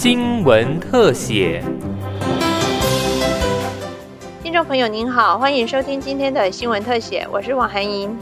新闻特写。听众朋友您好，欢迎收听今天的新闻特写，我是王涵莹。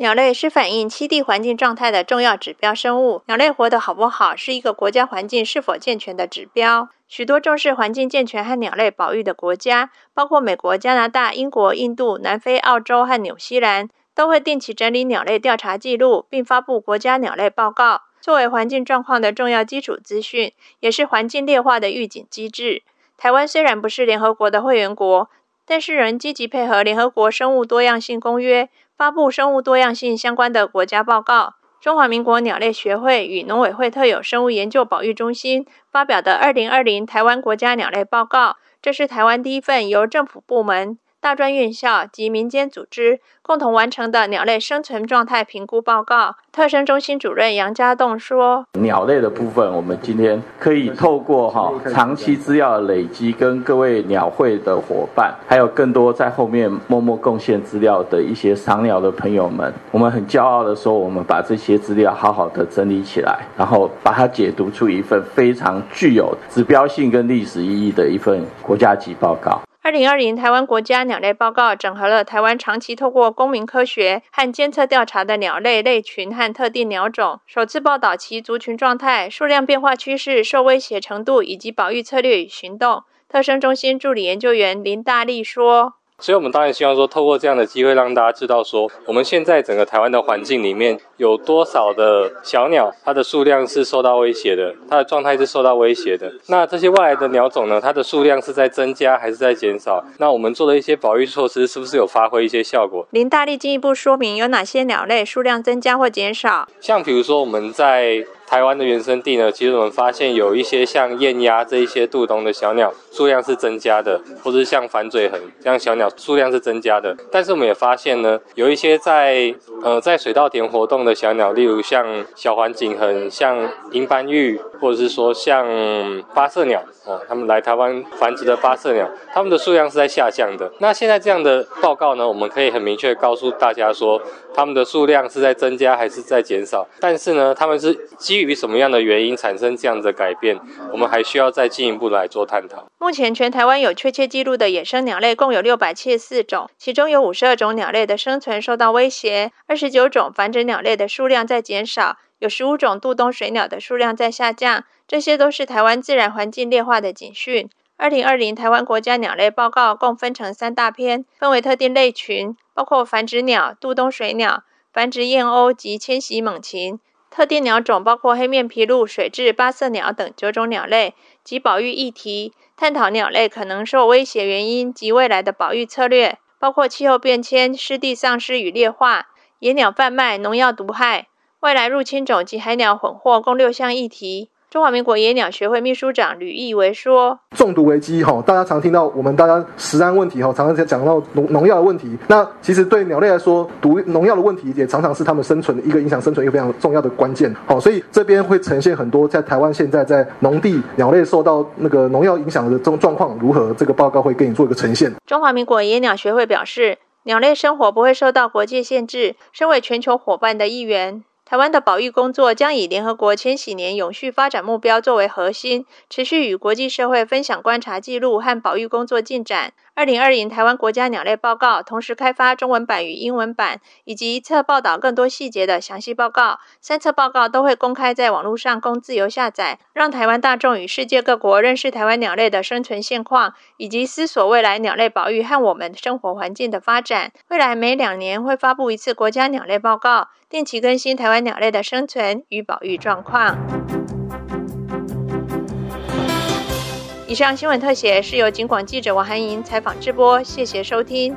鸟类是反映栖地环境状态的重要指标生物。鸟类活得好不好，是一个国家环境是否健全的指标。许多重视环境健全和鸟类保育的国家，包括美国、加拿大、英国、印度、南非、澳洲和纽西兰，都会定期整理鸟类调查记录，并发布国家鸟类报告，作为环境状况的重要基础资讯，也是环境劣化的预警机制。台湾虽然不是联合国的会员国，但是仍积极配合联合国生物多样性公约。发布生物多样性相关的国家报告。中华民国鸟类学会与农委会特有生物研究保育中心发表的《二零二零台湾国家鸟类报告》，这是台湾第一份由政府部门。大专院校及民间组织共同完成的鸟类生存状态评估报告，特生中心主任杨家栋说：“鸟类的部分，我们今天可以透过哈长期资料累积，跟各位鸟会的伙伴，还有更多在后面默默贡献资料的一些赏鸟的朋友们，我们很骄傲的说，我们把这些资料好好的整理起来，然后把它解读出一份非常具有指标性跟历史意义的一份国家级报告。”二零二零台湾国家鸟类报告整合了台湾长期透过公民科学和监测调查的鸟类类群和特定鸟种，首次报道其族群状态、数量变化趋势、受威胁程度以及保育策略与行动。特生中心助理研究员林大力说。所以，我们当然希望说，透过这样的机会，让大家知道说，我们现在整个台湾的环境里面有多少的小鸟，它的数量是受到威胁的，它的状态是受到威胁的。那这些外来的鸟种呢，它的数量是在增加还是在减少？那我们做的一些保育措施，是不是有发挥一些效果？林大力进一步说明有哪些鸟类数量增加或减少，像比如说我们在。台湾的原生地呢，其实我们发现有一些像燕鸭这一些渡冬的小鸟数量是增加的，或者像反嘴鸻这样小鸟数量是增加的。但是我们也发现呢，有一些在呃在水稻田活动的小鸟，例如像小环境很、像银斑玉，或者是说像八色鸟啊，他们来台湾繁殖的八色鸟，它们的数量是在下降的。那现在这样的报告呢，我们可以很明确告诉大家说，它们的数量是在增加还是在减少？但是呢，它们是基于什么样的原因产生这样的改变？我们还需要再进一步来做探讨。目前，全台湾有确切记录的野生鸟类共有六百七十四种，其中有五十二种鸟类的生存受到威胁，二十九种繁殖鸟类的数量在减少，有十五种渡冬水鸟的数量在下降。这些都是台湾自然环境劣化的警讯。二零二零台湾国家鸟类报告共分成三大篇，分为特定类群，包括繁殖鸟、渡冬水鸟、繁殖燕鸥及迁徙猛禽。特定鸟种包括黑面琵鹭、水蛭、八色鸟等九种鸟类及保育议题，探讨鸟类可能受威胁原因及未来的保育策略，包括气候变迁、湿地丧失与劣化、野鸟贩卖、农药毒害、外来入侵种及海鸟混获，共六项议题。中华民国野鸟学会秘书长吕义维说：“中毒危机哈，大家常听到我们大家食安问题哈，常常在讲到农农药的问题。那其实对鸟类来说，毒农药的问题也常常是它们生存的一个影响生存一个非常重要的关键。好，所以这边会呈现很多在台湾现在在农地鸟类受到那个农药影响的这种状况如何？这个报告会给你做一个呈现。”中华民国野鸟学会表示，鸟类生活不会受到国界限制，身为全球伙伴的一员。台湾的保育工作将以联合国千禧年永续发展目标作为核心，持续与国际社会分享观察记录和保育工作进展。二零二零台湾国家鸟类报告同时开发中文版与英文版，以及一册报道更多细节的详细报告。三册报告都会公开在网络上供自由下载，让台湾大众与世界各国认识台湾鸟类的生存现况，以及思索未来鸟类保育和我们生活环境的发展。未来每两年会发布一次国家鸟类报告，定期更新台湾鸟类的生存与保育状况。以上新闻特写是由警广记者王涵莹采访直播，谢谢收听。